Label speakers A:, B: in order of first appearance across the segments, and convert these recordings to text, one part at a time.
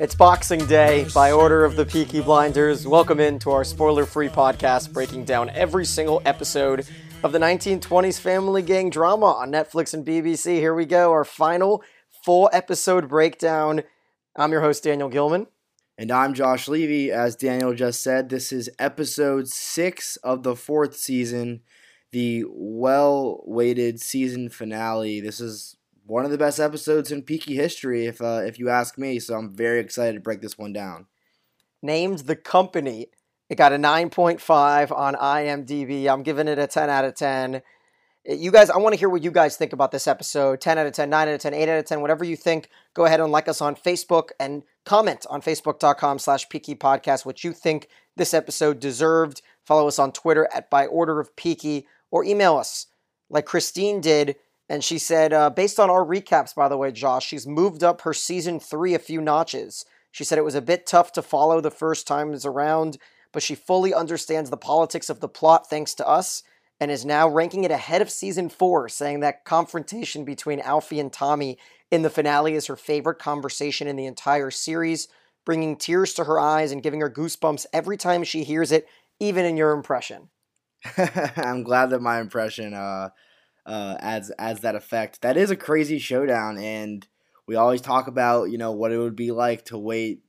A: It's Boxing Day by order of the Peaky Blinders. Welcome into our spoiler free podcast breaking down every single episode of the 1920s Family Gang drama on Netflix and BBC. Here we go, our final full episode breakdown. I'm your host, Daniel Gilman.
B: And I'm Josh Levy. As Daniel just said, this is episode six of the fourth season, the well weighted season finale. This is one of the best episodes in Peaky history, if, uh, if you ask me. So I'm very excited to break this one down.
A: Named The Company. It got a 9.5 on IMDb. I'm giving it a 10 out of 10 you guys, I want to hear what you guys think about this episode. 10 out of 10, 9 out of 10, 8 out of 10, whatever you think. Go ahead and like us on Facebook and comment on facebook.com slash Peaky Podcast what you think this episode deserved. Follow us on Twitter at By Order of Peaky or email us like Christine did. And she said, uh, based on our recaps, by the way, Josh, she's moved up her season three a few notches. She said it was a bit tough to follow the first times around, but she fully understands the politics of the plot thanks to us and is now ranking it ahead of season four, saying that confrontation between Alfie and Tommy in the finale is her favorite conversation in the entire series, bringing tears to her eyes and giving her goosebumps every time she hears it, even in your impression.
B: I'm glad that my impression uh, uh, adds adds that effect. That is a crazy showdown, and we always talk about you know what it would be like to wait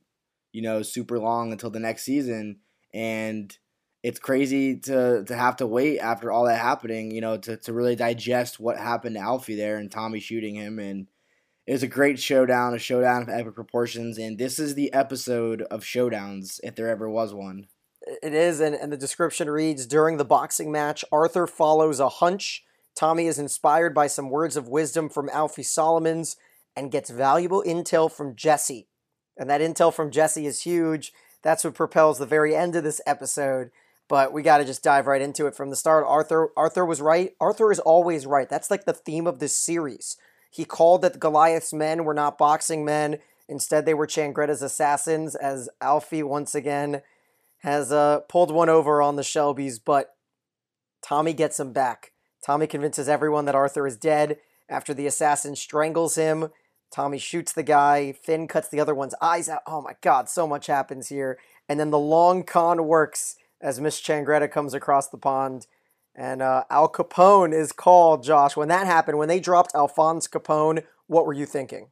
B: you know super long until the next season, and it's crazy to to have to wait after all that happening, you know, to, to really digest what happened to Alfie there and Tommy shooting him. And it was a great showdown, a showdown of epic proportions. And this is the episode of showdowns, if there ever was one.
A: It is, and, and the description reads During the boxing match, Arthur follows a hunch. Tommy is inspired by some words of wisdom from Alfie Solomons and gets valuable intel from Jesse. And that intel from Jesse is huge. That's what propels the very end of this episode but we got to just dive right into it from the start. Arthur Arthur was right. Arthur is always right. That's like the theme of this series. He called that Goliath's men were not boxing men. Instead, they were Changretta's assassins, as Alfie once again has uh, pulled one over on the Shelbys. But Tommy gets him back. Tommy convinces everyone that Arthur is dead after the assassin strangles him. Tommy shoots the guy. Finn cuts the other one's eyes out. Oh my God, so much happens here. And then the long con works as Miss Changretta comes across the pond. And uh, Al Capone is called, Josh. When that happened, when they dropped Alphonse Capone, what were you thinking?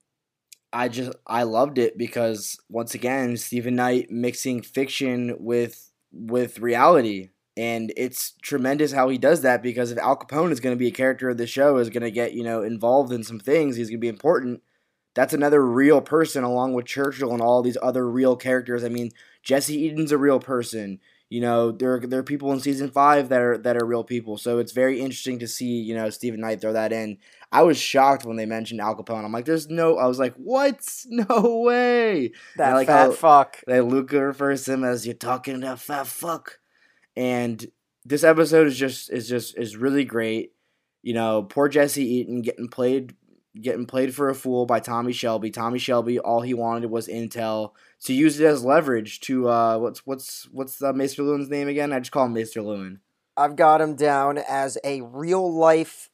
B: I just I loved it because once again, Stephen Knight mixing fiction with with reality. And it's tremendous how he does that because if Al Capone is going to be a character of the show, is going to get, you know, involved in some things, he's going to be important. That's another real person along with Churchill and all these other real characters. I mean, Jesse Eden's a real person you know there there are people in season five that are that are real people. So it's very interesting to see you know Stephen Knight throw that in. I was shocked when they mentioned Al Capone. I'm like, there's no. I was like, what? No way.
A: That like fat oh, fuck.
B: That Luca refers to him as you're talking to fat fuck. And this episode is just is just is really great. You know, poor Jesse Eden getting played getting played for a fool by Tommy Shelby. Tommy Shelby, all he wanted was intel to use it as leverage to uh, what's what's what's uh, Maester Luwin's name again? I just call him Maester Luwin.
A: I've got him down as a real life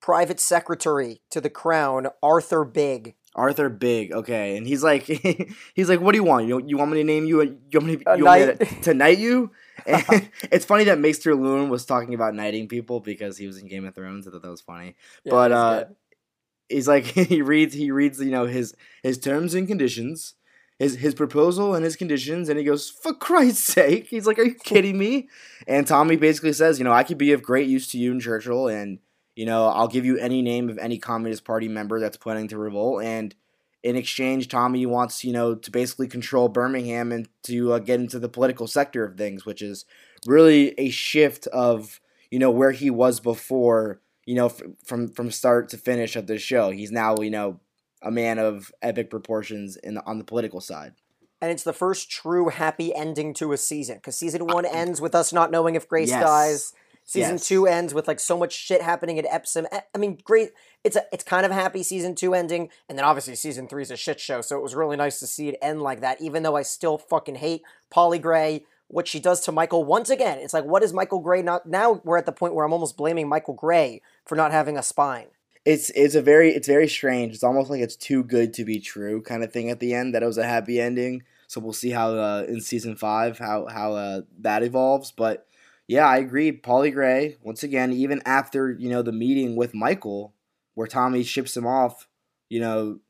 A: private secretary to the crown, Arthur Bigge.
B: Arthur Bigge, okay, and he's like, he's like, what do you want? You you want me to name you? You want me to, you want me to, to knight you? It's funny that Maester Luwin was talking about knighting people because he was in Game of Thrones. I thought that was funny, yeah, but uh, he's like he reads he reads you know his his terms and conditions his his proposal and his conditions and he goes for christ's sake. He's like are you kidding me? And tommy basically says you know i could be of great use to you and churchill and you know i'll give you any name of any communist party member that's planning to revolt and in exchange tommy wants you know to basically control birmingham and to uh, get into the political sector of things which is really a shift of you know where he was before you know, from from start to finish of this show. He's now, you know, a man of epic proportions in the, on the political side.
A: And it's the first true happy ending to a season because season one ends with us not knowing if Grace yes. dies. Season yes. two ends with like so much shit happening at Epsom. I mean, great. It's a it's kind of a happy season two ending, and then obviously season three is a shit show. So it was really nice to see it end like that. Even though I still fucking hate Polly Gray, what she does to Michael once again. It's like, what is Michael Gray not? Now we're at the point where I'm almost blaming Michael Gray for not having a spine.
B: It's it's a very it's very strange. It's almost like it's too good to be true kind of thing at the end. That it was a happy ending. So we'll see how uh, in season five how how uh, that evolves. But yeah, I agree. Polly Gray once again, even after you know the meeting with Michael, where Tommy ships him off, you know,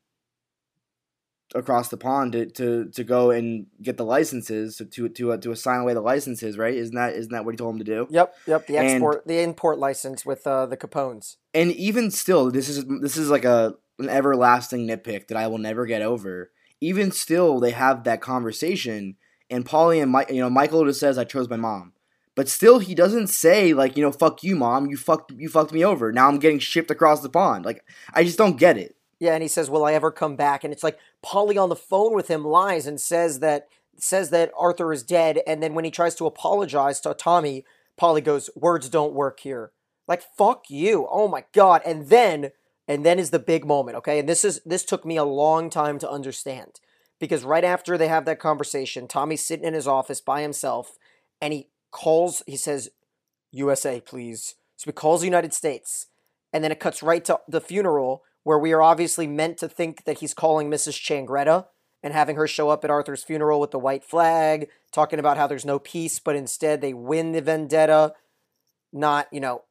B: across the pond to, to, to go and get the licenses to to to, uh, to assign away the licenses, right? Isn't that isn't that what he told him to do?
A: Yep, yep. The export, and, the import license with uh, the Capones.
B: And even still, this is this is like a an everlasting nitpick that I will never get over. Even still, they have that conversation, and Polly and Mike, you know, Michael just says, "I chose my mom." But still, he doesn't say like, you know, "Fuck you, mom. You fucked you fucked me over. Now I'm getting shipped across the pond." Like, I just don't get it.
A: Yeah, and he says, "Will I ever come back?" And it's like Polly on the phone with him lies and says that says that Arthur is dead, and then when he tries to apologize to Tommy, Polly goes, "Words don't work here." Like fuck you. Oh my god. And then and then is the big moment, okay? And this is this took me a long time to understand. Because right after they have that conversation, Tommy's sitting in his office by himself and he calls, he says, USA, please. So he calls the United States. And then it cuts right to the funeral where we are obviously meant to think that he's calling Mrs. Changretta and having her show up at Arthur's funeral with the white flag, talking about how there's no peace, but instead they win the vendetta. Not, you know,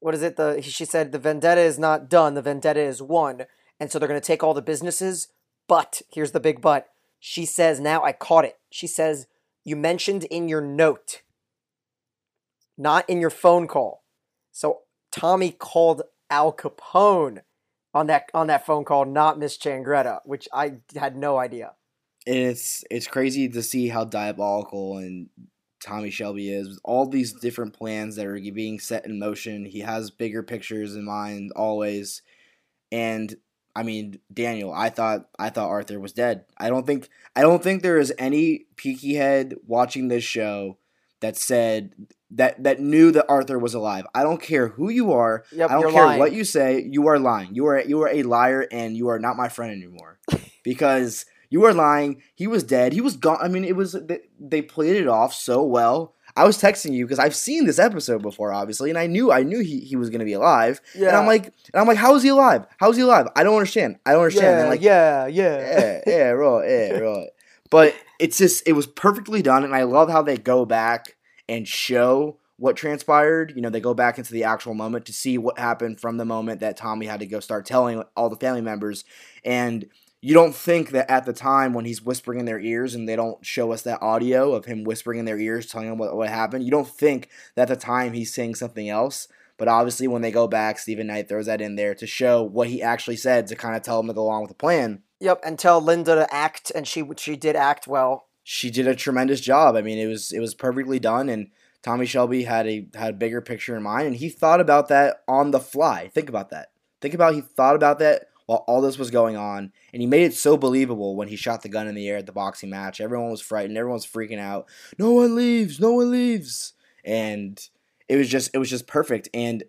A: what is it? The she said the vendetta is not done, the vendetta is won. And so they're going to take all the businesses, but here's the big but. She says, "Now I caught it." She says, "You mentioned in your note, not in your phone call." So Tommy called Al Capone on that on that phone call, not Miss Changretta, which I had no idea.
B: It's it's crazy to see how diabolical and Tommy Shelby is with all these different plans that are being set in motion. He has bigger pictures in mind always, and I mean Daniel. I thought I thought Arthur was dead. I don't think I don't think there is any peaky head watching this show that said that that knew that Arthur was alive. I don't care who you are. Yep, I don't care lying. what you say. You are lying. You are you are a liar, and you are not my friend anymore because you are lying. He was dead. He was gone. I mean, it was they, they played it off so well. I was texting you because I've seen this episode before, obviously, and I knew I knew he, he was gonna be alive. Yeah. And I'm like, and I'm like, how is he alive? How is he alive? I don't understand. I don't understand.
A: Yeah,
B: like,
A: yeah, yeah,
B: yeah, yeah, right, yeah, right. But it's just it was perfectly done, and I love how they go back and show what transpired. You know, they go back into the actual moment to see what happened from the moment that Tommy had to go start telling all the family members. And you don't think that at the time when he's whispering in their ears and they don't show us that audio of him whispering in their ears telling them what, what happened, you don't think that at the time he's saying something else. But obviously, when they go back, Stephen Knight throws that in there to show what he actually said to kind of tell them to go along with the plan.
A: Yep, and tell Linda to act, and she she did act well.
B: She did a tremendous job. I mean, it was it was perfectly done, and Tommy Shelby had a had a bigger picture in mind, and he thought about that on the fly. Think about that. Think about he thought about that while all this was going on, and he made it so believable when he shot the gun in the air at the boxing match. Everyone was frightened. Everyone was freaking out. No one leaves. No one leaves. And it was just it was just perfect. And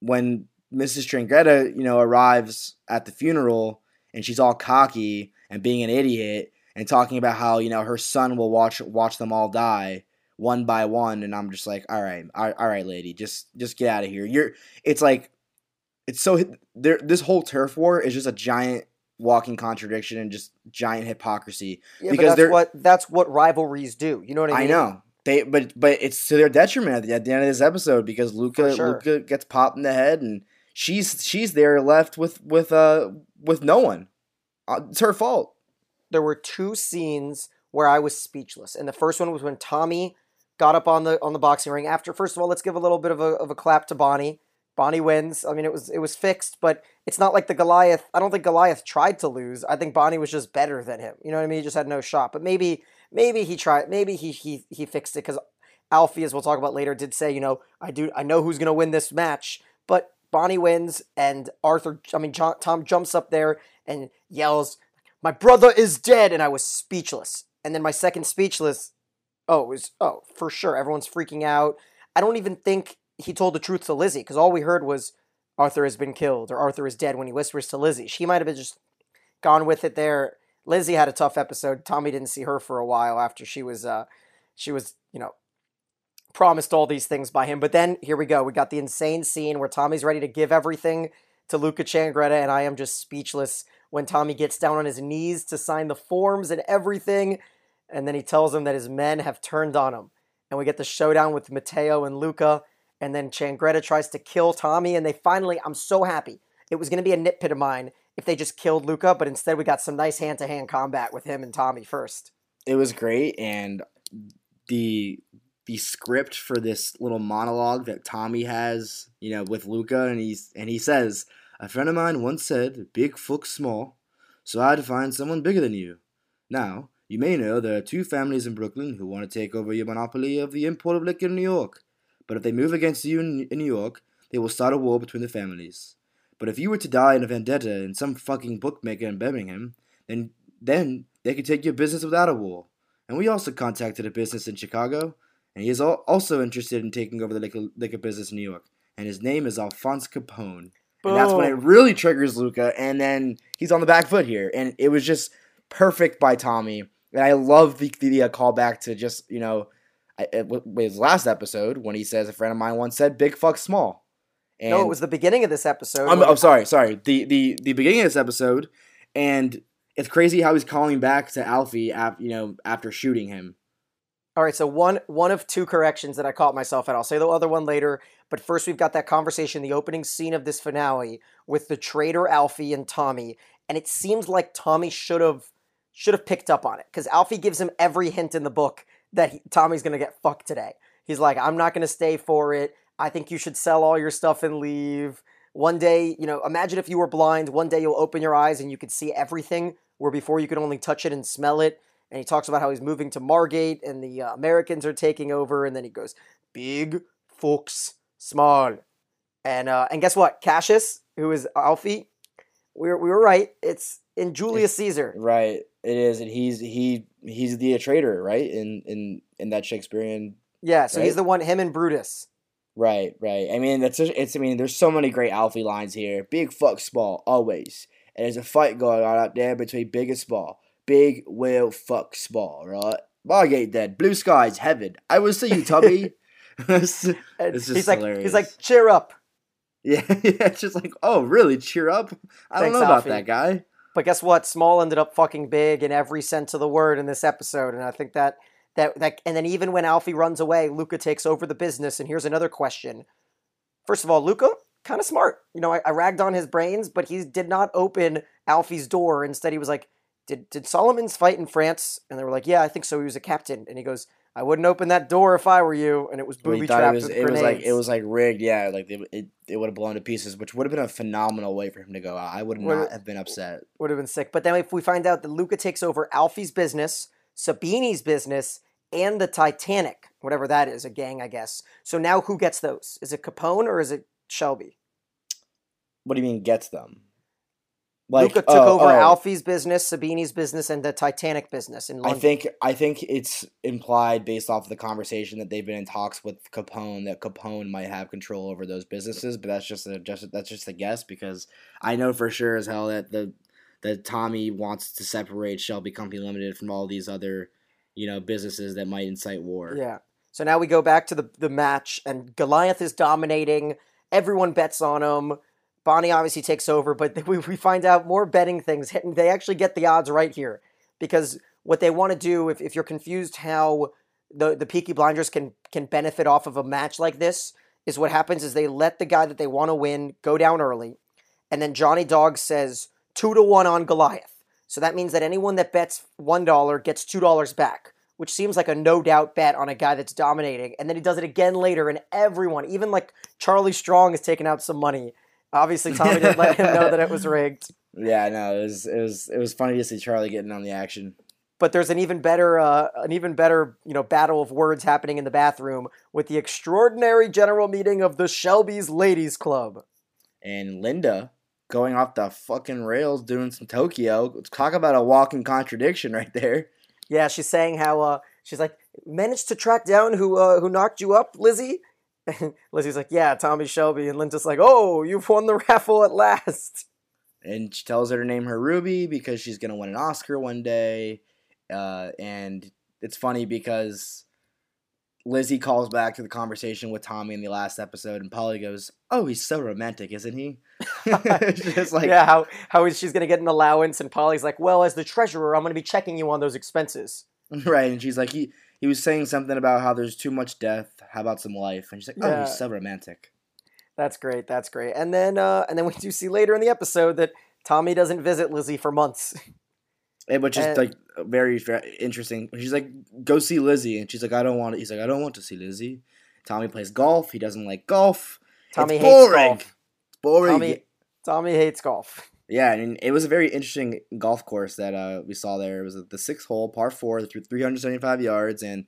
B: when Mrs. Changretta, you know, arrives at the funeral and she's all cocky and being an idiot and talking about how you know her son will watch watch them all die one by one. And i'm just like all right all right lady just just get out of here. You're it's like it's so there this whole turf war is just a giant walking contradiction and just giant hypocrisy
A: yeah, because that's what that's what rivalries do. You know what i mean?
B: i know. They but but it's to their detriment at the, at the end of this episode because luca sure. luca gets popped in the head and she's she's there left with with uh with no one uh, it's her fault
A: there were two scenes where i was speechless and the first one was when tommy got up on the on the boxing ring. After first of all, let's give a little bit of a of a clap to Bonnie. Bonnie wins. I mean, it was it was fixed, but it's not like the Goliath. I don't think Goliath tried to lose. I think Bonnie was just better than him. You know what I mean? He just had no shot. But maybe maybe he tried. Maybe he he he fixed it because Alfie, as we'll talk about later, did say, you know, I do I know who's gonna win this match, Bonnie wins and Arthur. I mean, John, Tom jumps up there and yells, "My brother is dead!" And I was speechless. And then my second speechless Oh, was oh for sure. Everyone's freaking out. I don't even think he told the truth to Lizzie because all we heard was Arthur has been killed or Arthur is dead when he whispers to Lizzie. She might have been just gone with it there. Lizzie had a tough episode. Tommy didn't see her for a while after she was uh she was, you know, promised all these things by him. But then here we go. We got the insane scene where Tommy's ready to give everything to Luca Changretta, and I am just speechless when Tommy gets down on his knees to sign the forms and everything. And then he tells him that his men have turned on him. And we get the showdown with Matteo and Luca. And then Changretta tries to kill Tommy. And they finally, I'm so happy. It was going to be a nitpick of mine if they just killed Luca, but instead we got some nice hand to hand combat with him and Tommy first.
B: It was great. And the the script for this little monologue that Tommy has, you know, with Luca, and he's and he says, "A friend of mine once said, big fuck small, so I had to find someone bigger than you. Now, you may know there are two families in Brooklyn who want to take over your monopoly of the import of liquor in New York. But if they move against you in, in New York, they will start a war between the families. But if you were to die in a vendetta in some fucking bookmaker in Birmingham, then then they could take your business without a war. And we also contacted a business in Chicago, and he is also interested in taking over the liquor, liquor business in New York. And his name is Alphonse Capone. And that's when it really triggers Luca, and then he's on the back foot here. And it was just perfect by Tommy. And I love the, the, the uh, callback to just, you know, his last episode when he says, A friend of mine once said, big fuck small.
A: And no, it was the beginning of this episode.
B: I'm, I'm sorry, sorry. The, the, the beginning of this episode, and it's crazy how he's calling back to Alfie, you know, after shooting him.
A: All right, so one one of two corrections that I caught myself at. I'll say the other one later. But first, we've got that conversation, the opening scene of this finale with the traitor Alfie and Tommy, and it seems like Tommy should have should have picked up on it because Alfie gives him every hint in the book that he, Tommy's gonna get fucked today. He's like, I'm not gonna stay for it. I think you should sell all your stuff and leave. One day, you know, imagine if you were blind. One day you'll open your eyes and you could see everything, where before you could only touch it and smell it and he talks about how he's moving to Margate and the uh, Americans are taking over, and then he goes, "Big, Fuchs, small," and uh, and guess what? Cassius, who is Alfie, we were, we were right. It's in Julius
B: it's,
A: Caesar.
B: Right, it is, and he's he he's the traitor, right? In in in that Shakespearean.
A: Yeah, so right? he's the one. Him and Brutus.
B: Right, right. I mean, that's it's. I mean, there's so many great Alfie lines here. Big fuck small always, and there's a fight going on out there between big and small big whale fuck small, right? Margate dead, blue skies, heaven. I will see you, Tubby.
A: it's, it's he's like hilarious. he's like cheer up.
B: Yeah, yeah, it's just like, oh, really? Cheer up? I Thanks, don't know about that guy.
A: But guess what? Small ended up fucking big in every sense of the word in this episode, and I think that that that and then even when Alfie runs away, Luca takes over the business. And here's another question: First of all, Luca kind of smart. You know, I, I ragged on his brains, but he did not open Alfie's door. Instead, he was like, did did Solomon's fight in France? And they were like, yeah, I think so. He was a captain. And he goes, I wouldn't open that door if I were you. And it was booby trapped. It was,
B: it was like it was like rigged. Yeah, like it, it, it would have blown to pieces, which would have been a phenomenal way for him to go out. I would not have been upset.
A: Would have been sick. But then if we find out that Luca takes over Alfie's business, Sabini's business, and the Titanic, whatever that is, a gang, I guess. So now who gets those? Is it Capone or is it Shelby?
B: What do you mean gets them?
A: Like, Luca took oh, over oh. Alfie's business, Sabini's business, and the Titanic business in London.
B: I think I think it's implied based off of the conversation that they've been in talks with Capone that Capone might have control over those businesses, but that's just a just that's just a guess because I know for sure as hell that the that Tommy wants to separate Shelby Company Limited from all these other, you know, businesses that might incite war.
A: Yeah. So now we go back to the the match and Goliath is dominating. Everyone bets on him. Bonnie obviously takes over, but we, we find out more betting things. They actually get the odds right here because what they want to do, if, if you're confused how the, the Peaky Blinders can, can benefit off of a match like this, is what happens is they let the guy that they want to win go down early, and then Johnny Dog says two to one on Goliath. So that means that anyone that bets one dollar gets two dollars back, which seems like a no doubt bet on a guy that's dominating. And then he does it again later, and everyone, even like Charlie Strong, is taking out some money. Obviously, Tommy didn't let him know that it was rigged.
B: Yeah, no, it was it was it was funny to see Charlie getting on the action.
A: But there's an even better uh, an even better you know battle of words happening in the bathroom with the extraordinary general meeting of the Shelby's Ladies Club.
B: And Linda going off the fucking rails doing some Tokyo. Let's talk about a walking contradiction right there.
A: Yeah, she's saying how uh, she's like managed to track down who uh, who knocked you up, Lizzie. And Lizzie's like, yeah, Tommy Shelby. And Linda's like, oh, you've won the raffle at last.
B: And she tells her to name her Ruby because she's going to win an Oscar one day. Uh, and it's funny because Lizzie calls back to the conversation with Tommy in the last episode, and Polly goes, "Oh, he's so romantic, isn't he?" Just like,
A: yeah, how how is she's gonna get an allowance? And Polly's like, well, as the treasurer, I'm gonna be checking you on those expenses.
B: right? And she's like, he he was saying something about how there's too much death. How about some life? And she's like, "Oh,
A: Yeah.
B: he's so romantic."
A: That's great. That's great. And then uh, and then we do see later in the episode that Tommy doesn't visit Lizzie for months.
B: Was just
A: And-
B: like very, very interesting. She's like, "Go see Lizzie," and she's like, "I don't want." to. He's like, "I don't want to see Lizzie." Tommy plays golf. He doesn't like golf.
A: Tommy
B: it's
A: hates
B: boring.
A: golf.
B: It's boring.
A: Tommy Tommy hates golf.
B: Yeah, and it was a very interesting golf course that uh, we saw there. It was the sixth hole, par four, through 375 yards, and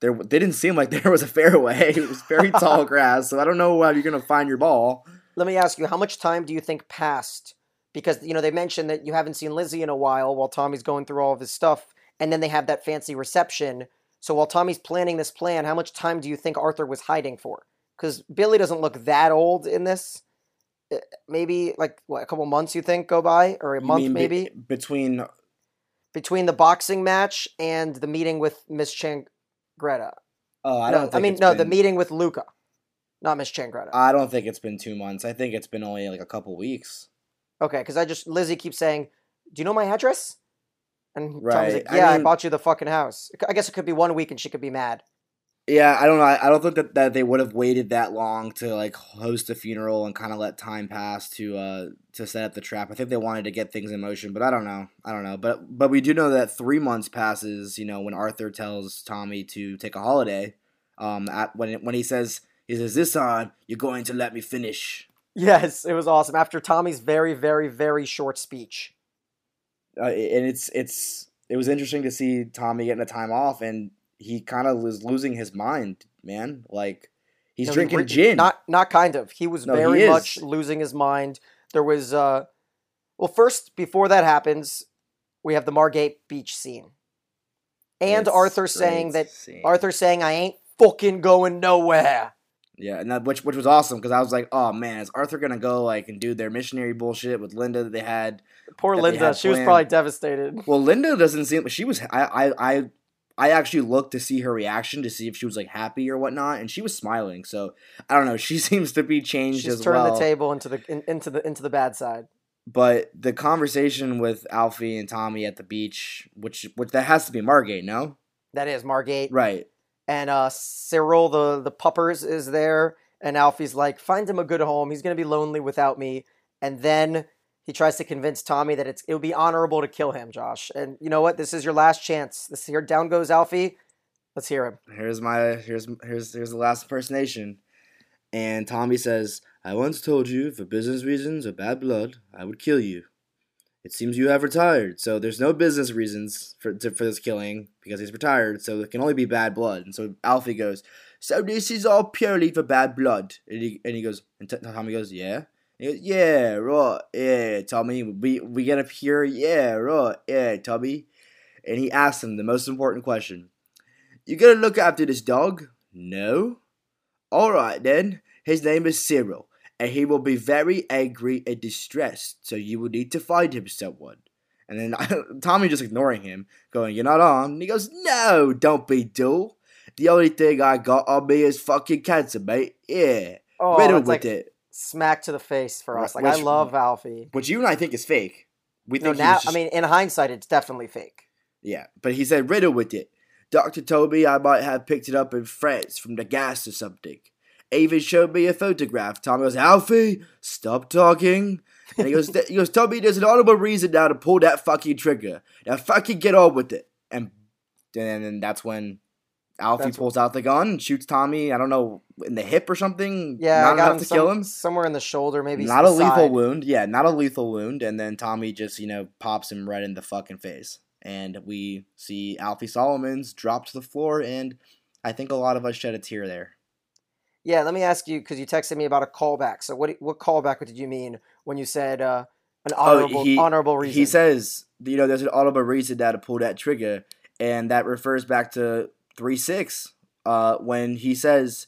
B: there they didn't seem like there was a fairway. It was very tall grass, so I don't know how you're gonna find your ball.
A: Let me ask you, how much time do you think passed? Because you know they mentioned that you haven't seen Lizzie in a while while Tommy's going through all of his stuff, and then they have that fancy reception. So while Tommy's planning this plan, how much time do you think Arthur was hiding for? Because Billy doesn't look that old in this. Uh, Maybe like what a couple months you think go by, or a
B: You
A: month
B: mean be-
A: maybe
B: between
A: between the boxing match and the meeting with Miss Changretta.
B: oh, I
A: no,
B: don't.
A: I mean no, the meeting with Luca, not Miss Changretta.
B: I don't think it's been two months. I think it's been only like a couple weeks.
A: Okay, because I just Lizzie keeps saying, "Do you know my address?" And
B: Right,
A: like, "Yeah, I,
B: mean-
A: bought you the fucking house." I guess it could be one week, and she could be mad.
B: Yeah, I don't know. I, I don't think that, that they would have waited that long to like host a funeral and kind of let time pass to uh to set up the trap. I think they wanted to get things in motion, but I don't know. I don't know. But but we do know that three months passes. You know when Arthur tells Tommy to take a holiday. Um, at, when when he says he says this time you're going to let me finish.
A: Yes, it was awesome. After Tommy's very, very, very short speech.
B: uh, and it's it's it was interesting to see Tommy getting a time off, and he kind of was losing his mind, man. Like he's
A: No,
B: drinking
A: re-
B: gin.
A: Not, not kind of. He was
B: No,
A: very
B: is.
A: much losing his mind. There was, uh, well, first before that happens, we have the Margate Beach scene, and
B: It's
A: Arthur saying that
B: scene.
A: Arthur saying, "I ain't fucking going nowhere."
B: yeah, and that which which was awesome because I was like, oh man, is Arthur gonna go like and do their missionary bullshit with Linda that they had?
A: Poor
B: That
A: Linda.
B: had
A: She was probably devastated.
B: Well, Linda doesn't seem she was. I I I. I actually looked to see her reaction to see if she was like happy or whatnot, and she was smiling. So I don't know. She seems to be changed
A: She's
B: as
A: turned
B: well.
A: the table into the in, into the into the bad side.
B: But the conversation with Alfie and Tommy at the beach, which which that has to be Margate, no?
A: That is Margate.
B: Right.
A: and uh, Cyril the the puppers is there, and Alfie's like, find him a good home. He's gonna be lonely without me. And then he tries to convince Tommy that it's it would be honorable to kill him, Josh. And you know what? This is your last chance. This here down goes Alfie. Let's hear him.
B: Here's my here's here's here's the last impersonation. And Tommy says, I once told you for business reasons or bad blood, I would kill you. It seems you have retired, so there's no business reasons for to, for this killing because he's retired, so it can only be bad blood. And so Alfie goes, So this is all purely for bad blood. And he, and he goes, and Tommy goes, Yeah. He goes, Yeah, right, yeah, Tommy. We we get up here, yeah, right, yeah, Tommy. And he asks him the most important question. You gonna look after this dog? No. Alright then. His name is Cyril, and he will be very angry and distressed, so you will need to find him someone. And then Tommy just ignoring him, going, You're not on. And he goes, No, don't be dull. The only thing I got on me is fucking cancer, mate. Yeah.
A: Oh,
B: Riddle with
A: like
B: it.
A: Smack to the face for us. Like I love Alfie.
B: Which you and I think is fake. We
A: No,
B: think he
A: now
B: just-
A: I mean, in hindsight, it's definitely fake.
B: Yeah, but he said riddle with it. Doctor told me I might have picked it up in France from the gas or something. Even showed me a photograph. Tommy goes, Alfie, stop talking. And he goes, he goes, Tommy, there's an honorable reason now to pull that fucking trigger. Now fucking get on with it. And and then that's when Alfie
A: That's-
B: pulls out the gun and shoots Tommy. I don't know in the hip or something.
A: Yeah,
B: not
A: I got
B: enough to
A: some-
B: kill him.
A: somewhere in the shoulder, maybe
B: Not a lethal wound. Yeah, not a lethal wound. And then Tommy just, you know, pops him right in the fucking face. And we see Alfie Solomons drop to the floor. And I think a lot of us shed a tear there.
A: Yeah, let me ask you because you texted me about a callback. So what what callback did you mean when you said uh, an honorable
B: Oh, he-
A: honorable reason?
B: He says, you know, there's an honorable reason that to pull that trigger. And that refers back to 3 6 uh, when he says,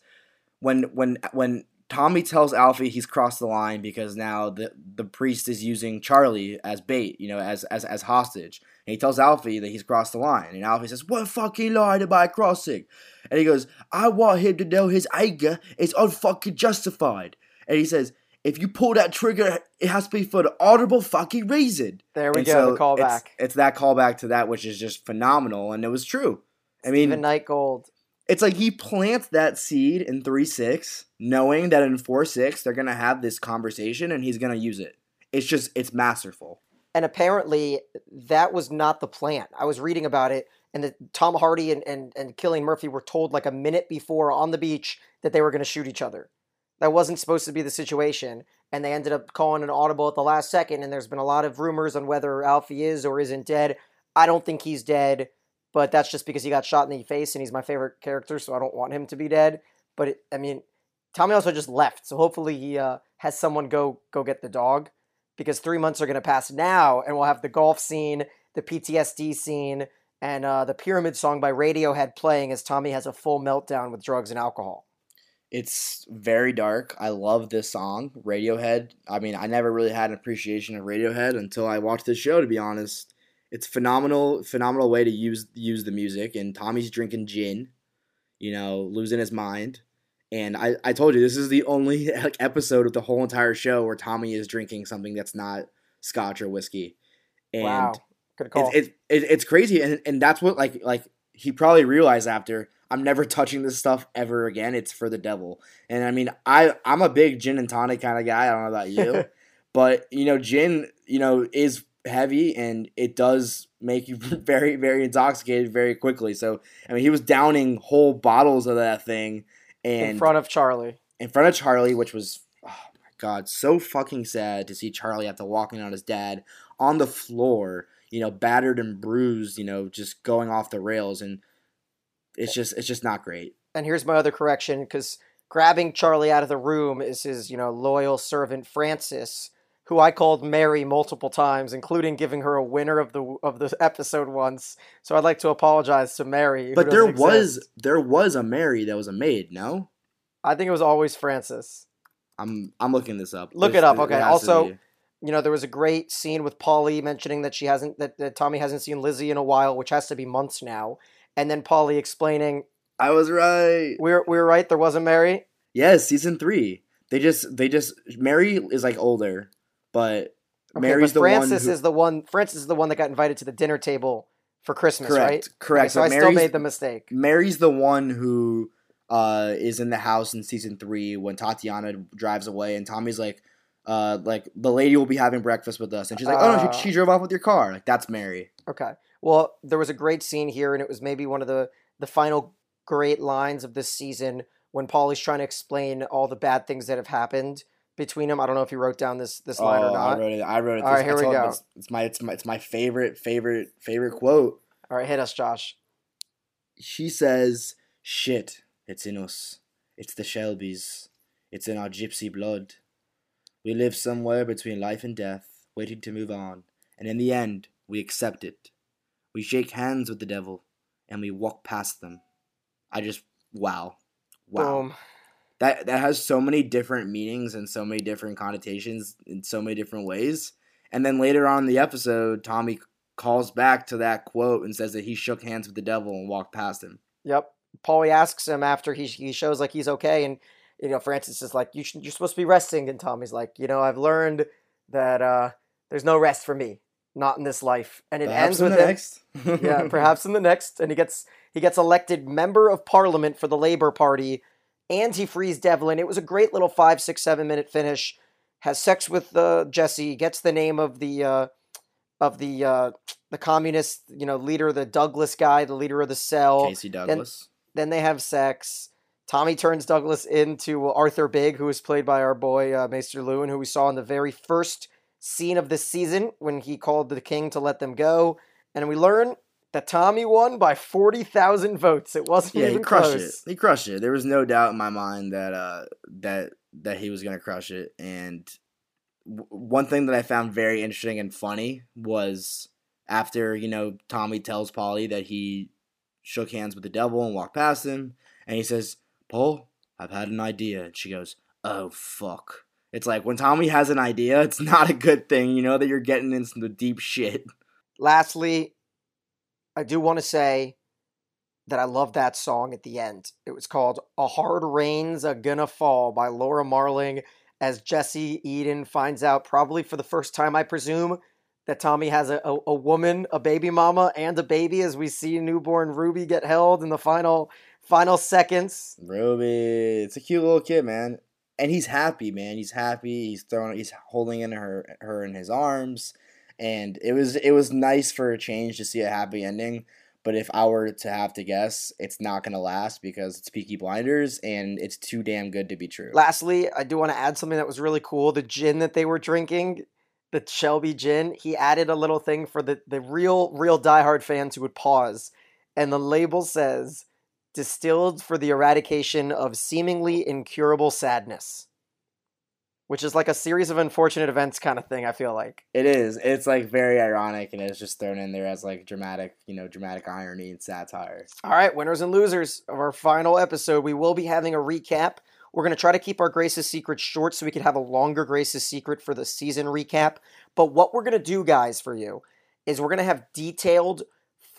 B: when, when, when Tommy tells Alfie he's crossed the line because now the the priest is using Charlie as bait, you know, as as as hostage. And he tells Alfie that he's crossed the line, and Alfie says, "What fucking line am I crossing?" And he goes, "I want him to know his anger is unfucking justified." And he says, "If you pull that trigger, it has to be for an audible fucking reason."
A: There we
B: And
A: go.
B: so
A: the callback.
B: It's, it's that callback to that, which is just phenomenal, and it was true. I mean,
A: Stephen Knight Gold.
B: it's like he plants that seed in 3 6, knowing that in 4 6, they're going to have this conversation and he's going to use it. It's just, it's masterful.
A: And apparently, that was not the plan. I was reading about it, and that Tom Hardy and, and, and Cillian Murphy were told like a minute before on the beach that they were going to shoot each other. That wasn't supposed to be the situation. And they ended up calling an audible at the last second. And there's been a lot of rumors on whether Alfie is or isn't dead. I don't think he's dead, but that's just because he got shot in the face and he's my favorite character, so I don't want him to be dead. But it, I mean, Tommy also just left, so hopefully he uh, has someone go go get the dog because three months are going to pass now, and we'll have the golf scene, the PTSD scene, and uh, the Pyramid song by Radiohead playing as Tommy has a full meltdown with drugs and alcohol.
B: It's very dark. I love this song, Radiohead. I mean, I never really had an appreciation of Radiohead until I watched this show, to be honest. It's phenomenal, phenomenal way to use use the music. And Tommy's drinking gin, you know, losing his mind. And I, I told you this is the only like, episode of the whole entire show where Tommy is drinking something that's not scotch or whiskey. And
A: wow, good call.
B: it's it, it, it's crazy, and and that's what like like he probably realized after I'm never touching this stuff ever again. It's for the devil, and I mean I I'm a big gin and tonic kind of guy. I don't know about you, but you know gin you know is heavy and it does make you very very intoxicated very quickly. So I mean he was downing whole bottles of that thing and
A: in front of Charlie.
B: in front of Charlie, which was oh my god, so fucking sad to see Charlie have to walk on his dad on the floor, you know, battered and bruised, you know, just going off the rails, and it's just it's just not great.
A: And here's my other correction because grabbing Charlie out of the room is his, you know, loyal servant Francis, who I called Mary multiple times, including giving her a winner of the of the episode once. So I'd like to apologize to Mary.
B: But there
A: doesn't
B: was there was a Mary that was a maid. No,
A: I think it was always Francis.
B: I'm I'm looking this up.
A: Look
B: There's-
A: it up, okay. Also-. You know, there was a great scene with Polly mentioning that she hasn't that, that Tommy hasn't seen Lizzie in a while, which has to be months now. And then Polly explaining
B: I was right.
A: we're we're right, there wasn't Mary.
B: Yes, season three. They just they just Mary is like older, but
A: Okay,
B: Mary's
A: but
B: the
A: Francis
B: one. Who,
A: is the one. Francis is the one that got invited to the dinner table for Christmas,
B: correct,
A: right?
B: correct.
A: Okay, so I still made the mistake.
B: Mary's the one who uh, is in the house in season three when Tatiana drives away, and Tommy's like, uh, like the lady will be having breakfast with us, and she's like, oh no,
A: Uh.
B: she, she drove off with your car. Like that's Mary.
A: Okay. Well, there was a great scene here, and it was maybe one of the the final great lines of this season when Polly's trying to explain all the bad things that have happened between them. I don't know if you wrote down this this line or
B: Oh, I
A: not.
B: wrote it. I wrote it.
A: All right,
B: this- I
A: here we go.
B: It's, it's my it's my it's my favorite favorite favorite quote.
A: All right, hit us, Josh.
B: She says, "Shit, it's in us. It's the Shelbys. It's in our gypsy blood. We live somewhere between life and death, waiting to move on, and in the end, we accept it. We shake hands with the devil, and we walk past them. I just wow, wow.
A: Boom.
B: That that has so many different meanings and so many different connotations in so many different ways. And then later on in the episode, Tommy calls back to that quote and says that he shook hands with the devil and walked past him.
A: Yep. Polly asks him after he he shows like he's okay, and you know Francis is like, "You should, you're supposed to be resting," and Tommy's like, "You know, I've learned that uh, there's no rest for me, not in this life." And it
B: Perhaps
A: ends
B: in
A: with
B: the
A: him.
B: next.
A: yeah, perhaps in the next, and he gets he gets elected member of parliament for the Labour Party, and he frees Devlin. It was a great little five, six, seven minute finish. Has sex with uh, Jesse, gets the name of the uh, of the uh, the communist, you know, leader, the Douglas guy, the leader of the cell.
B: Casey Douglas.
A: Then they have sex. Tommy turns Douglas into Arthur Bigge, who is played by our boy uh, Maester Luwin, who we saw in the very first scene of this season when he called the king to let them go. And we learn that Tommy won by 40,000 votes. It wasn't
B: yeah, he
A: even
B: crushed
A: close.
B: it. He crushed it. There was no doubt in my mind that uh that that he was gonna crush it. And w- one thing that I found very interesting and funny was after you know Tommy tells Polly that he shook hands with the devil and walked past him, and he says, "Paul, I've had an idea." And she goes, oh fuck. It's like when Tommy has an idea, it's not a good thing. You know that you're getting into the deep shit.
A: Lastly, I do want to say that I love that song at the end. It was called A Hard Rain's a Gonna Fall by Laura Marling as Jesse Eden finds out, probably for the first time, I presume, that Tommy has a, a, a, woman, a baby mama, and a baby as we see newborn Ruby get held in the final final seconds.
B: Ruby, it's a cute little kid, man. And he's happy, man. He's happy. He's throwing he's holding in her her in his arms. And it was it was nice for a change to see a happy ending. But if I were to have to guess, it's not going to last because it's Peaky Blinders and it's too damn good to be true.
A: Lastly, I do want to add something that was really cool. The gin that they were drinking, the Shelby gin, he added a little thing for the, the real, real diehard fans who would pause. And the label says, distilled for the eradication of seemingly incurable sadness which is like a series of unfortunate events kind of thing. I feel like
B: it is. It's like very ironic, and it's just thrown in there as like dramatic, you know, dramatic irony and satire.
A: All right, winners and losers of our final episode. We will be having a recap. We're going to try to keep our Grace's Secret short so we can have a longer Grace's Secret for the season recap. But what we're going to do, guys, for you is we're going to have detailed,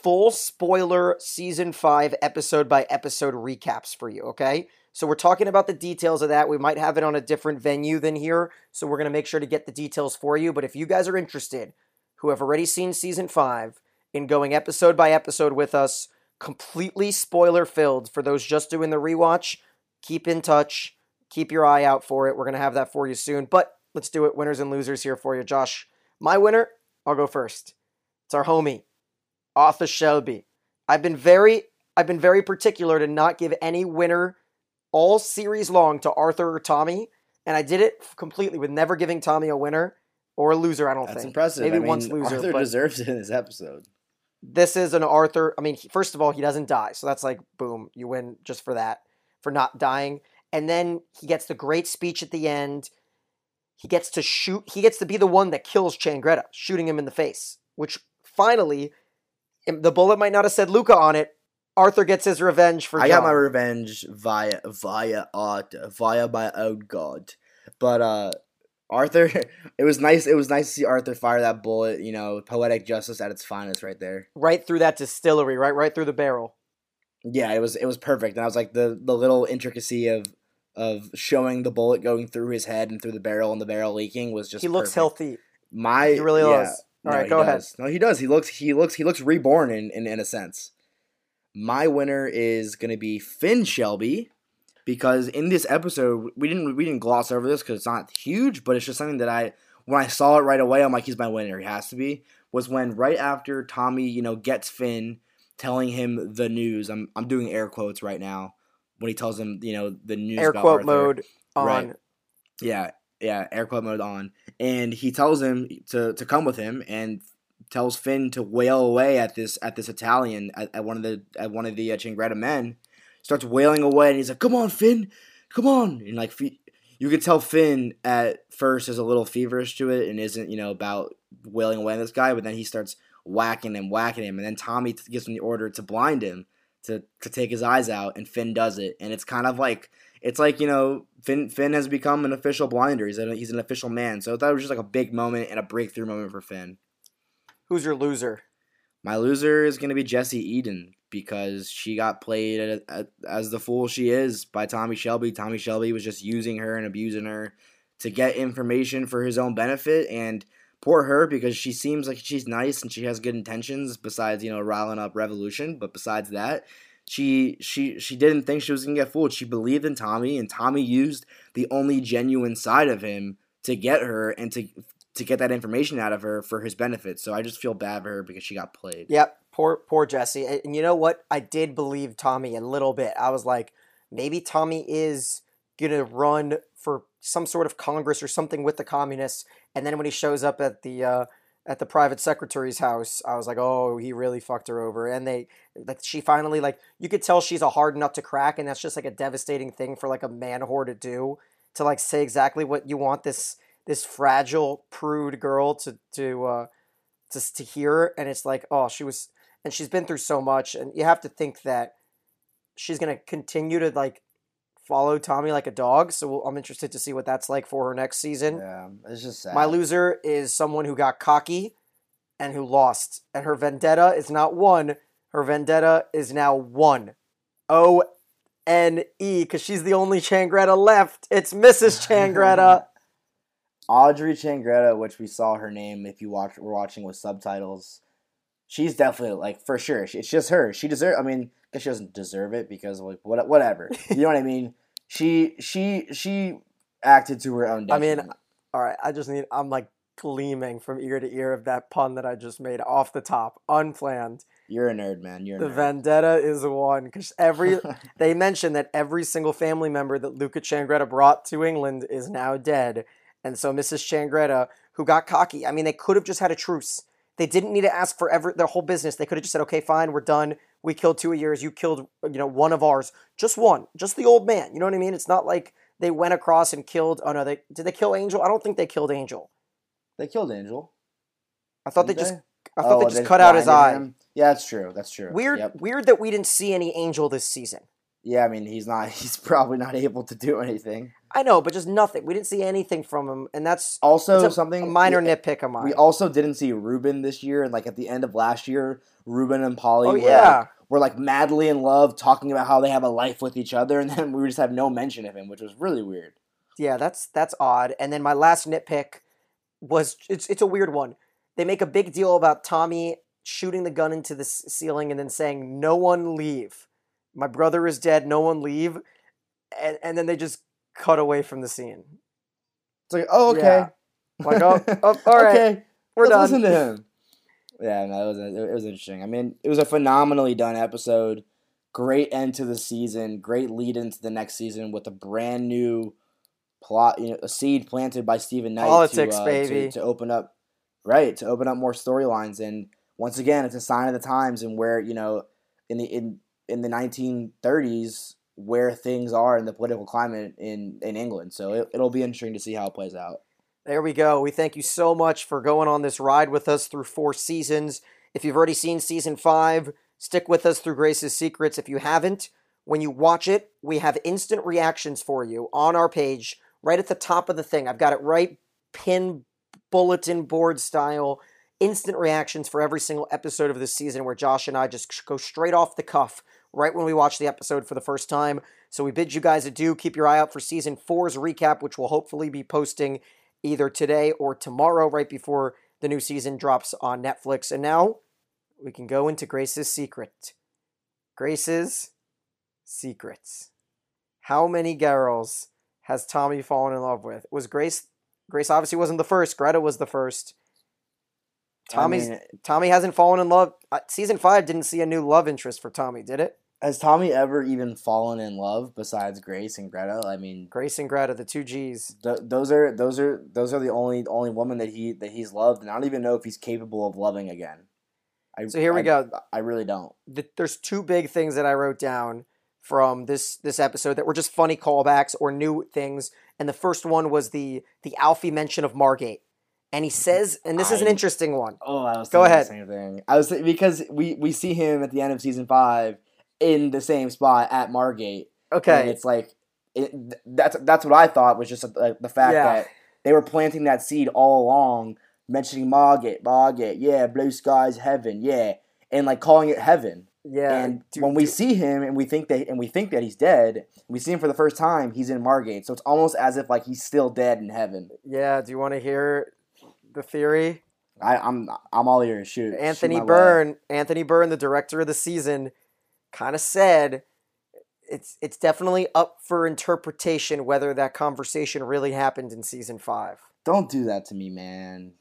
A: full spoiler season five episode by episode recaps for you, okay? So we're talking about the details of that. We might have it on a different venue than here. So we're going to make sure to get the details for you. But if you guys are interested, who have already seen season five, in going episode by episode with us, completely spoiler filled for those just doing the rewatch, keep in touch. Keep your eye out for it. We're going to have that for you soon. But let's do it. Winners and losers here for you, Josh. My winner, I'll go first. It's our homie, Arthur Shelby. I've been very I've been very particular to not give any winner all series long to Arthur or Tommy, and I did it completely with never giving Tommy a winner or a loser. I don't
B: That's
A: think.
B: impressive.
A: Maybe
B: I mean,
A: once loser.
B: Arthur deserves it in this episode.
A: this is an Arthur. I mean, he, first of all, he doesn't die, so that's like boom, you win just for that, for not dying. And then he gets the great speech at the end. He gets to shoot. He gets to be the one that kills Changretta, shooting him in the face. Which finally, the bullet might not have said Luca on it, Arthur gets his revenge for.
B: I
A: John.
B: got my revenge via via art via my own god. But uh Arthur, it was nice. It was nice to see Arthur fire that bullet. You know, poetic justice at its finest, right there.
A: right through that distillery, right, right through the barrel.
B: Yeah, it was it was perfect. And I was like the the little intricacy of of showing the bullet going through his head and through the barrel and the barrel leaking was just.
A: he looks
B: perfect.
A: healthy.
B: My
A: He really
B: yeah,
A: does. All
B: no,
A: right,
B: he
A: go ahead.
B: No, he does. He looks he looks he looks reborn in in, in a sense. My winner is gonna be Finn Shelby, because in this episode we didn't we didn't gloss over this because it's not huge, but it's just something that I when I saw it right away I'm like he's my winner. He has to be. Was when right after Tommy you know gets Finn telling him the news. I'm I'm doing air quotes right now when he tells him you know the news.
A: Air quote
B: Arthur.
A: mode on.
B: Right. Yeah, yeah, air quote mode on. And he tells him to, to come with him and tells Finn to wail away at this at this Italian at, at one of the at one of the uh, Changretta men. Starts wailing away and he's like, "Come on, Finn, come on!" And like you could tell Finn at first is a little feverish to it and isn't you know about wailing away at this guy, but then he starts whacking him, whacking him, and then Tommy gives him the order to blind him to to take his eyes out, and Finn does it, and it's kind of like it's like you know Finn Finn has become an official blinder. He's a, he's an official man. So that was just like a big moment and a breakthrough moment for Finn.
A: Who's your loser?
B: My loser is gonna be Jesse Eden because she got played as the fool she is by Tommy Shelby. Tommy Shelby was just using her and abusing her to get information for his own benefit and poor her because she seems like she's nice and she has good intentions besides you know riling up revolution but besides that she she she didn't think she was gonna get fooled she believed in tommy and tommy used the only genuine side of him to get her and to to get that information out of her for his benefit so i just feel bad for her because she got played
A: Yep, poor poor Jesse. And you know what? I did believe Tommy a little bit. I was like, maybe Tommy is gonna run for some sort of Congress or something with the communists. And then when he shows up at the uh, at the private secretary's house, I was like, oh, he really fucked her over. And they like she finally like you could tell she's a hard nut to crack, and that's just like a devastating thing for like a man whore to do to like say exactly what you want this this fragile prude girl to to uh, to to hear. And it's like, oh, she was, and she's been through so much, and you have to think that she's gonna continue to like follow Tommy like a dog. So we'll, I'm interested to see what that's like for her next season.
B: Yeah, it's just sad.
A: My loser is someone who got cocky and who lost. And her vendetta is not one, her vendetta is now one. O N E, because she's the only Changretta left. It's Mrs. Changretta.
B: Audrey Changretta, which we saw her name if you watch were watching with subtitles. She's definitely like for sure. It's just her. She deserve. I mean, I guess she doesn't deserve it because like what whatever. You know what I mean? She she she acted to her own.
A: I mean, all right, I just need, I'm like gleaming from ear to ear of that pun that I just made off the top, unplanned.
B: you're a nerd, man. You're a
A: The
B: nerd.
A: vendetta is one because every they mentioned that every single family member that Luca Changretta brought to England is now dead, and so Mrs. Changretta, who got cocky, I mean, they could have just had a truce. They didn't need to ask for ever their whole business. They could have just said, "Okay, fine, we're done. We killed two of yours. You killed, you know, one of ours. Just one, just the old man. You know what I mean? It's not like they went across and killed. Oh no, they did they kill Angel? I don't think they killed Angel.
B: they killed Angel.
A: I thought they
B: didn't
A: just, I thought
B: Oh,
A: they just cut out his eye.
B: him? Yeah, that's true. That's true.
A: Weird,
B: Yep.
A: weird that we didn't see any Angel this season.
B: Yeah, I mean, he's not. He's probably not able to do anything.
A: I know, but just nothing. We didn't see anything from him, and that's
B: Also,
A: a,
B: something
A: a minor
B: yeah,
A: nitpick of mine.
B: We also didn't see Ruben this year, and like at the end of last year, Ruben and Polly
A: oh
B: were,
A: yeah,
B: like, were like madly in love, talking about how they have a life with each other, and then we just have no mention of him, which was really weird.
A: yeah. That's that's odd. And then my last nitpick was it's it's a weird one. They make a big deal about Tommy shooting the gun into the ceiling and then saying, "No one leave. My brother is dead. No one leave." And and then they just cut away from the scene.
B: It's like, oh, okay,
A: Yeah. Like, oh, oh, all right,
B: okay,
A: we're
B: let's
A: done.
B: listen to him. Yeah, no, it was it was interesting. I mean, it was a phenomenally done episode. Great end to the season. Great lead into the next season with a brand new plot. You know, a seed planted by Steven Knight.
A: Politics,
B: to, uh,
A: baby.
B: To, to open up, right? To open up more storylines. And once again, it's a sign of the times and where you know, in the in in the 1930s, where things are in the political climate in in England. So it, it'll be interesting to see how it plays out.
A: There we go. We thank you so much for going on this ride with us through four seasons. If you've already seen season five, stick with us through Grace's Secrets. If you haven't, when you watch it, we have instant reactions for you on our page, right at the top of the thing. I've got it right pin bulletin board style. Instant reactions for every single episode of this season where Josh and I just go straight off the cuff right when we watch the episode for the first time. So we bid you guys adieu. Keep your eye out for season four's recap, which we'll hopefully be posting either today or tomorrow, right before the new season drops on Netflix. And now we can go into Grace's secret. Grace's secrets. How many girls has Tommy fallen in love with? Was Grace? Grace obviously wasn't the first. Greta was the first.
B: I mean,
A: Tommy hasn't fallen in love. Season five didn't see a new love interest for Tommy, did it?
B: Has Tommy ever even fallen in love besides Grace and Greta? I mean,
A: Grace and Greta, the two G's.
B: th- those are those are those are the only only woman that he that he's loved, and I don't even know if he's capable of loving again. I,
A: So here we
B: I-
A: go.
B: I really don't.
A: the, there's two big things that I wrote down from this this episode that were just funny callbacks or new things. And the first one was the the Alfie mention of Margate, and he says, and this is an interesting one.
B: Oh, I was
A: Go ahead.
B: the same thing. I was th- because we we see him at the end of season five in the same spot at Margate. And
A: Okay,
B: it's like it, that's that's what I thought was just uh, the fact
A: Yeah.
B: that they were planting that seed all along, mentioning Margate, Margate, yeah, blue skies, heaven, yeah, and like calling it heaven.
A: yeah.
B: and
A: do-
B: when we
A: do-
B: see him and we think that and we think that he's dead, we see him for the first time. He's in Margate, so it's almost as if like he's still dead in heaven.
A: yeah, do you want to hear the theory?
B: I, I'm I'm all ears. Shoot, shoot
A: Anthony
B: way.
A: Byrne, Anthony Byrne, the director of the season, kind of said it's it's definitely up for interpretation whether that conversation really happened in season five.
B: Don't do that to me, man.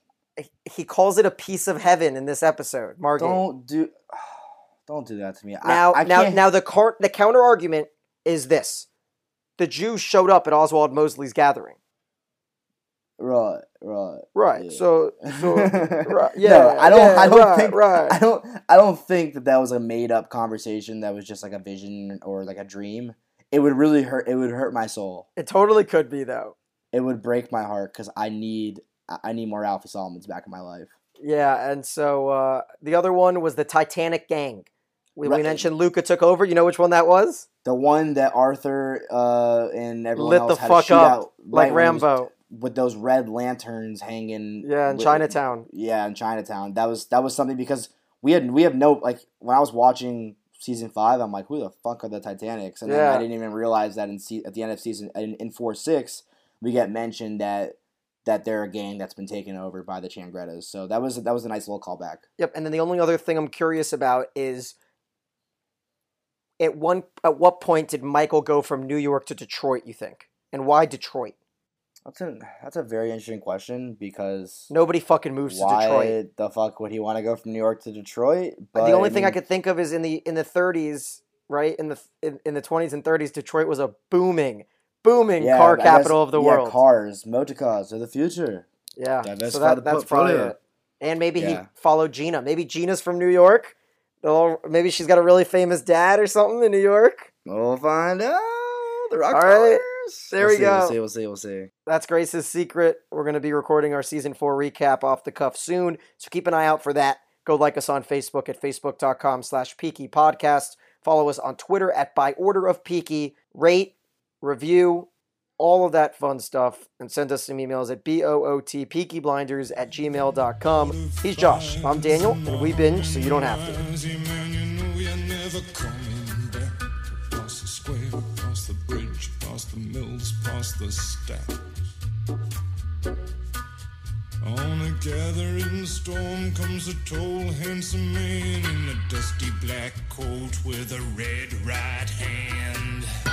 A: He calls it a piece of heaven in this episode. Margate.
B: Don't do. Don't do that to me.
A: Now,
B: I, I
A: now,
B: can't-
A: now the car- the counter argument is this: the Jews showed up at Oswald Mosley's gathering,
B: Right, right.
A: right?
B: Yeah.
A: So, so right, yeah,
B: no, I don't.
A: yeah,
B: I don't
A: right,
B: think.
A: right.
B: I don't. I don't think that that was a made up conversation. That was just like a vision or like a dream. It would really hurt. It would hurt my soul.
A: It totally could be though.
B: It would break my heart because I need. I- need more Alfie Solomons back in my life.
A: Yeah, and so uh, the other one was the Titanic gang, We, we mentioned Luca took over. You know which one that was?
B: The one that Arthur uh, and everyone
A: Lit
B: else
A: the
B: had
A: fuck up like
B: right
A: Rambo.
B: With those red lanterns hanging.
A: Yeah, in
B: with-
A: Chinatown.
B: Yeah, in Chinatown. That was that was something because we had we have no like when I was watching season five, I'm like, who the fuck are the Titanics? And then I didn't even realize that in se- at the end of season in, in four six, we get mentioned that that they're a gang that's been taken over by the Changrettas. So that was that was a nice little callback.
A: Yep. And then the only other thing I'm curious about is at one at what point did Michael go from New York to Detroit? You think, and why Detroit?
B: That's a that's a very interesting question because
A: Nobody fucking moves to
B: why
A: Detroit.
B: the fuck would he want to go from New York to Detroit? But
A: the only thing I
B: mean,
A: could think of is in the in the 30s, right? In the in, in the 20s and 30s, Detroit was a booming, booming
B: yeah,
A: car
B: I guess-
A: capital of the
B: yeah,
A: world.
B: Cars, motor cars are the future.
A: yeah, so
B: Diversify
A: that,
B: the
A: that's probably
B: portfolio.
A: it. And maybe he
B: Yeah.
A: followed Gina. Maybe Gina's from New York. Or maybe she's got a really famous dad or something in New York.
B: We'll find out. The
A: All right.
B: Rockefellers.
A: There
B: We'll
A: we
B: see,
A: go.
B: We'll see. We'll see. We'll see.
A: That's Grace's secret. We're going to be recording our season four recap off the cuff soon. So keep an eye out for that. Go like us on Facebook at facebook.com slash Peaky Podcast. Follow us on Twitter at By Order of Peaky. Rate, review, all of that fun stuff. And send us some emails at B-O-O-T peakyblinders at gmail.com. He's Josh. I'm Daniel, and we binge so you don't have to.
C: Past the mills, past the stacks. On a gathering storm comes a tall, handsome man in a dusty black coat with a red right hand.